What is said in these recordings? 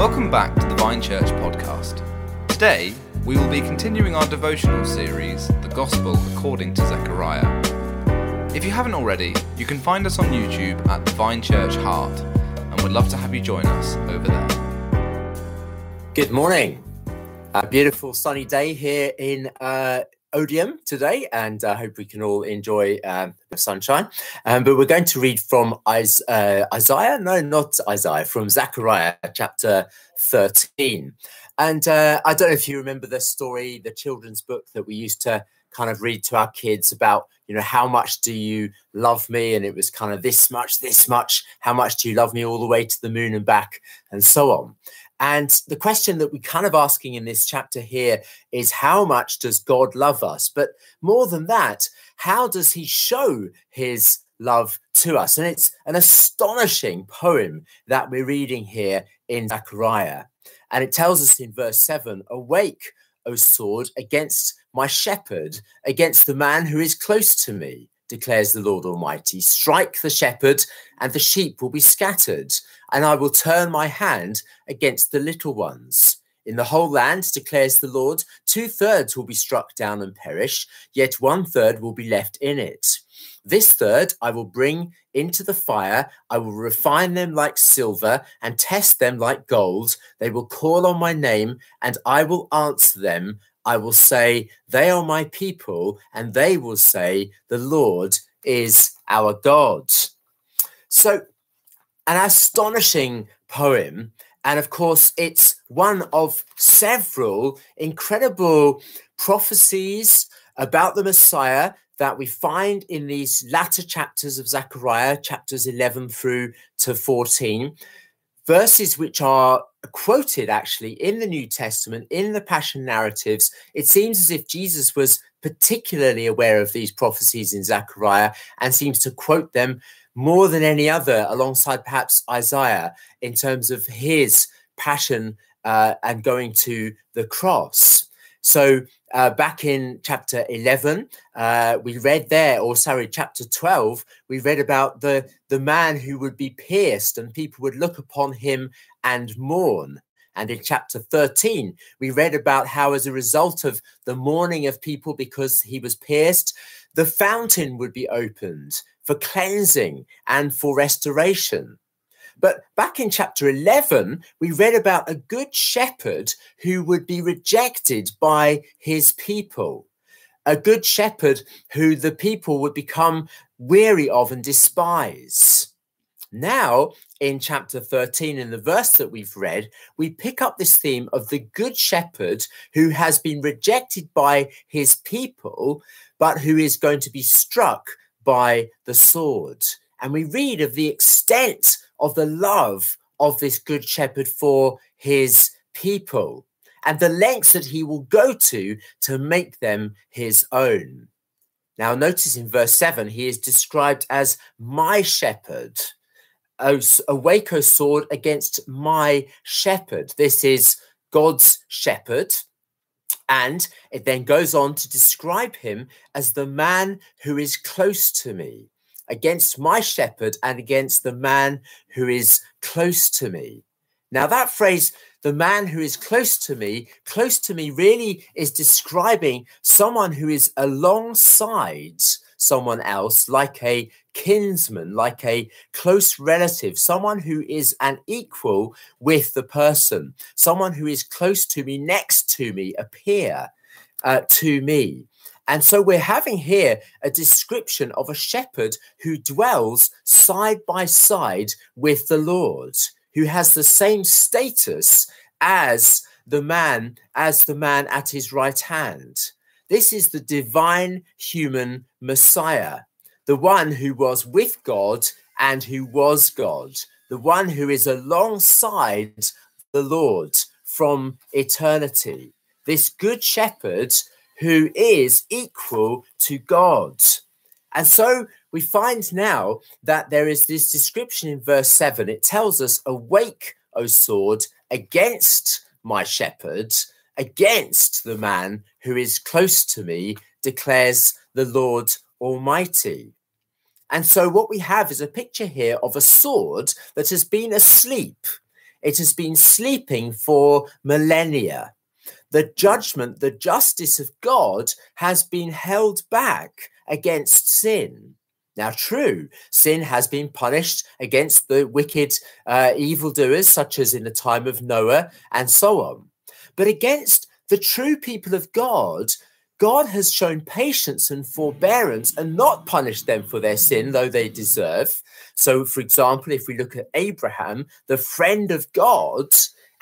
Welcome back to the Vine Church podcast. Today, we will be continuing our devotional series, The Gospel According to Zechariah. If you haven't already, you can find us on YouTube at the Vine Church Hart, and we'd love to have you join us over there. Good morning. A beautiful sunny day here in uh, Odiham today, and I uh, hope we can all enjoy um, the sunshine. Um, but we're going to read from Is- uh, Isaiah, no, not Isaiah, from Zechariah chapter 13. And uh, I don't know if you remember the story, the children's book that we used to kind of read to our kids about, you know, how much do you love me? And it was kind of this much, this much, how much do you love me all the way to the moon and back, and so on. And the question that we're kind of asking in this chapter here is how much does God love us? But more than that, how does he show his love to us? And it's an astonishing poem that we're reading here in Zechariah. And it tells us in verse 7 Awake, O sword, against my shepherd, against the man who is close to me declares the Lord Almighty. Strike the shepherd, and the sheep will be scattered, and I will turn my hand against the little ones. In the whole land, declares the Lord, two thirds will be struck down and perish, yet one third will be left in it. This third I will bring into the fire. I will refine them like silver and test them like gold. They will call on my name, and I will answer them. I will say, They are my people, and they will say, The Lord is our God. So, an astonishing poem. And of course, it's one of several incredible prophecies about the Messiah that we find in these latter chapters of Zechariah, chapters 11 through to 14 verses which are quoted actually in the New Testament, in the Passion narratives. It seems as if Jesus was particularly aware of these prophecies in Zechariah and seems to quote them more than any other, alongside perhaps Isaiah, in terms of his passion uh, and going to the cross. So uh, back in chapter 11, uh, we read there, or sorry, chapter 12, we read about the, the man who would be pierced and people would look upon him and mourn. And in chapter 13, we read about how, as a result of the mourning of people because he was pierced, the fountain would be opened for cleansing and for restoration. But back in chapter 11, we read about a good shepherd who would be rejected by his people. A good shepherd who the people would become weary of and despise. Now, in chapter 13, in the verse that we've read, we pick up this theme of the good shepherd who has been rejected by his people, but who is going to be struck by the sword. And we read of the extent of the love of this good shepherd for his people and the lengths that he will go to to make them his own. Now, notice in verse 7, he is described as my shepherd. Oh, awake, O sword, against my shepherd. This is God's shepherd. And it then goes on to describe him as the man who is close to me against my shepherd and against the man who is close to me. Now, that phrase, the man who is close to me, close to me really is describing someone who is alongside someone else, like a kinsman, like a close relative, someone who is an equal with the person, someone who is close to me, next to me, a peer uh, to me. And so we're having here a description of a shepherd who dwells side by side with the Lord, who has the same status as the man, as the man at his right hand. This is the divine human Messiah, the one who was with God and who was God, the one who is alongside the Lord from eternity. This good shepherd who is equal to God. And so we find now that there is this description in verse 7. It tells us, Awake, O sword, against my shepherd, against the man who is close to me, declares the Lord Almighty. And so what we have is a picture here of a sword that has been asleep it has been sleeping for millennia. The judgment, the justice of God has been held back against sin. Now, true, sin has been punished against the wicked uh, evildoers, such as in the time of Noah and so on. But against the true people of God, God has shown patience and forbearance and not punished them for their sin, though they deserve. So, for example, if we look at Abraham, the friend of God,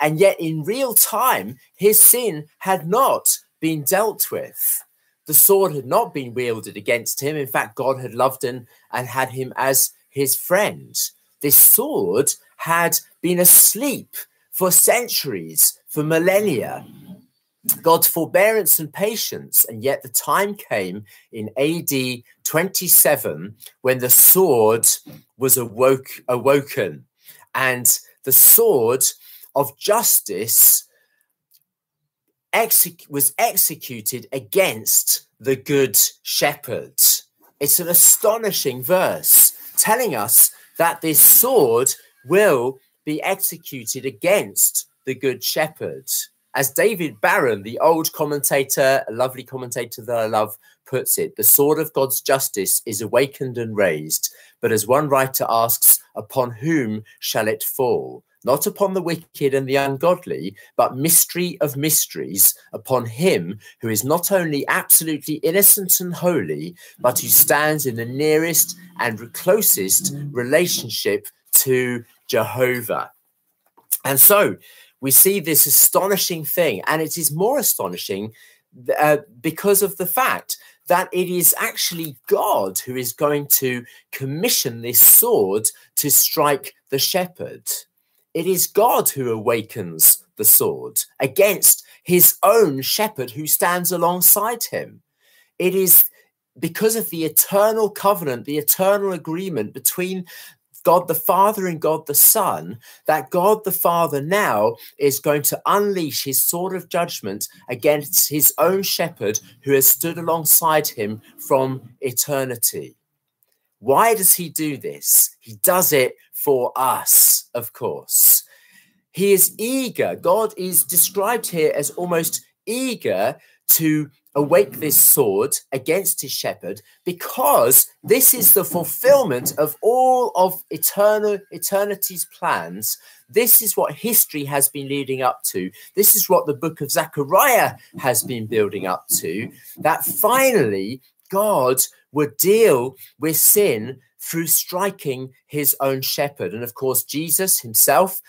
and yet in real time, his sin had not been dealt with. The sword had not been wielded against him. In fact, God had loved him and had him as his friend. This sword had been asleep for centuries, for millennia. God's forbearance and patience, and yet the time came in AD 27 when the sword was awoke, awoken, and the sword of justice was executed against the good shepherd. It's an astonishing verse telling us that this sword will be executed against the good shepherd. As David Baron, the old commentator, a lovely commentator that I love, puts it, the sword of God's justice is awakened and raised. But as one writer asks, upon whom shall it fall? Not upon the wicked and the ungodly, but mystery of mysteries upon him who is not only absolutely innocent and holy, but who stands in the nearest and closest relationship to Jehovah. And so we see this astonishing thing, and it is more astonishing uh, because of the fact that it is actually God who is going to commission this sword to strike the shepherd. It is God who awakens the sword against his own shepherd who stands alongside him. It is because of the eternal covenant, the eternal agreement between God the Father and God the Son, that God the Father now is going to unleash his sword of judgment against his own shepherd who has stood alongside him from eternity. Why does he do this? He does it for us, of course. He is eager. God is described here as almost eager to awake this sword against his shepherd because this is the fulfillment of all of eternal eternity's plans this is what history has been leading up to this is what the book of zechariah has been building up to that finally god would deal with sin through striking his own shepherd. And of course, Jesus himself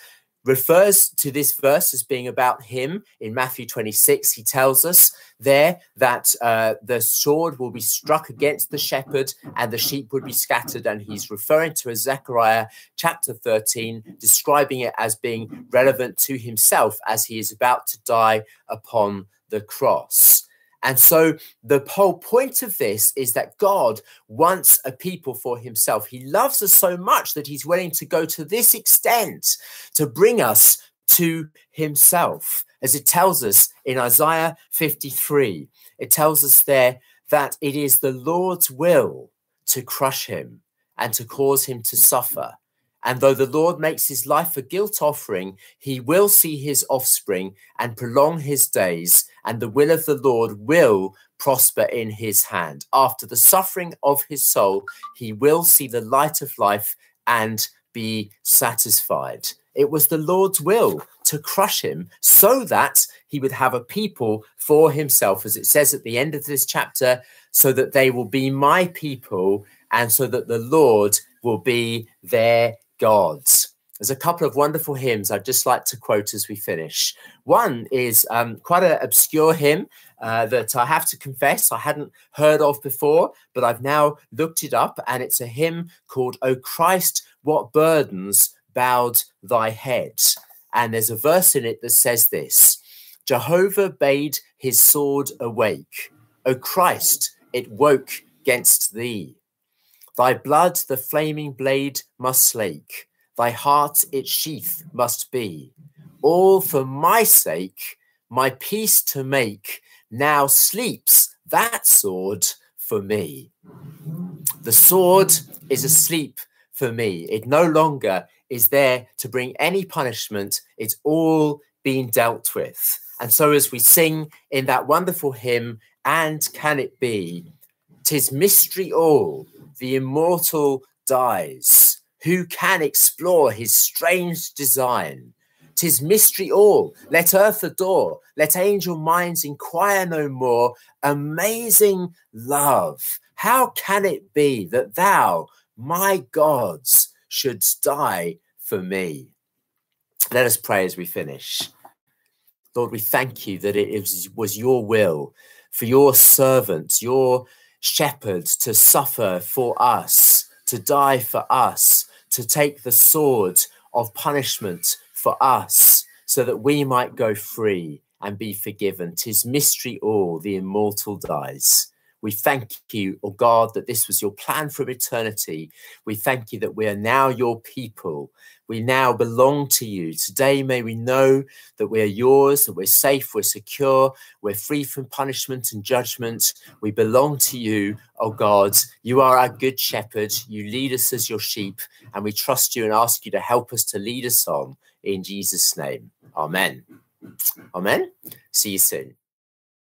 refers to this verse as being about him in Matthew 26. He tells us there that uh, the sword will be struck against the shepherd and the sheep would be scattered. And he's referring to Zechariah chapter 13, describing it as being relevant to himself as he is about to die upon the cross. And so the whole point of this is that God wants a people for himself. He loves us so much that he's willing to go to this extent to bring us to himself. As it tells us in Isaiah 53, it tells us there that it is the Lord's will to crush him and to cause him to suffer. And though the Lord makes his life a guilt offering, he will see his offspring and prolong his days, and the will of the Lord will prosper in his hand. After the suffering of his soul, he will see the light of life and be satisfied. It was the Lord's will to crush him so that he would have a people for himself, as it says at the end of this chapter, so that they will be my people and so that the Lord will be their gods. There's a couple of wonderful hymns I'd just like to quote as we finish. One is um, quite an obscure hymn uh, that I have to confess I hadn't heard of before, but I've now looked it up, and it's a hymn called O Christ, What Burdens Bowed Thy Head. And there's a verse in it that says this Jehovah bade his sword awake. O Christ, it woke against thee. Thy blood the flaming blade must slake, thy heart its sheath must be. All for my sake, my peace to make, now sleeps that sword for me. The sword is asleep for me. It no longer is there to bring any punishment. It's all been dealt with. And so, as we sing in that wonderful hymn, And Can It Be? Tis mystery all, the immortal dies. Who can explore his strange design? Tis mystery all, let earth adore, let angel minds inquire no more. Amazing love, how can it be that thou, my gods, shouldst die for me? Let us pray as we finish. Lord, we thank you that it was, your will for your servants, your shepherds to suffer for us, to die for us, to take the sword of punishment for us, so that we might go free and be forgiven. Tis mystery all, the immortal dies. We thank you, O oh God, that this was your plan from eternity. We thank you that we are now your people. We now belong to you. Today, may we know that we are yours, that we're safe, we're secure, we're free from punishment and judgment. We belong to you, O oh God. You are our good shepherd. You lead us as your sheep, and we trust you and ask you to help us to lead us on. In Jesus' name, amen. Amen. See you soon.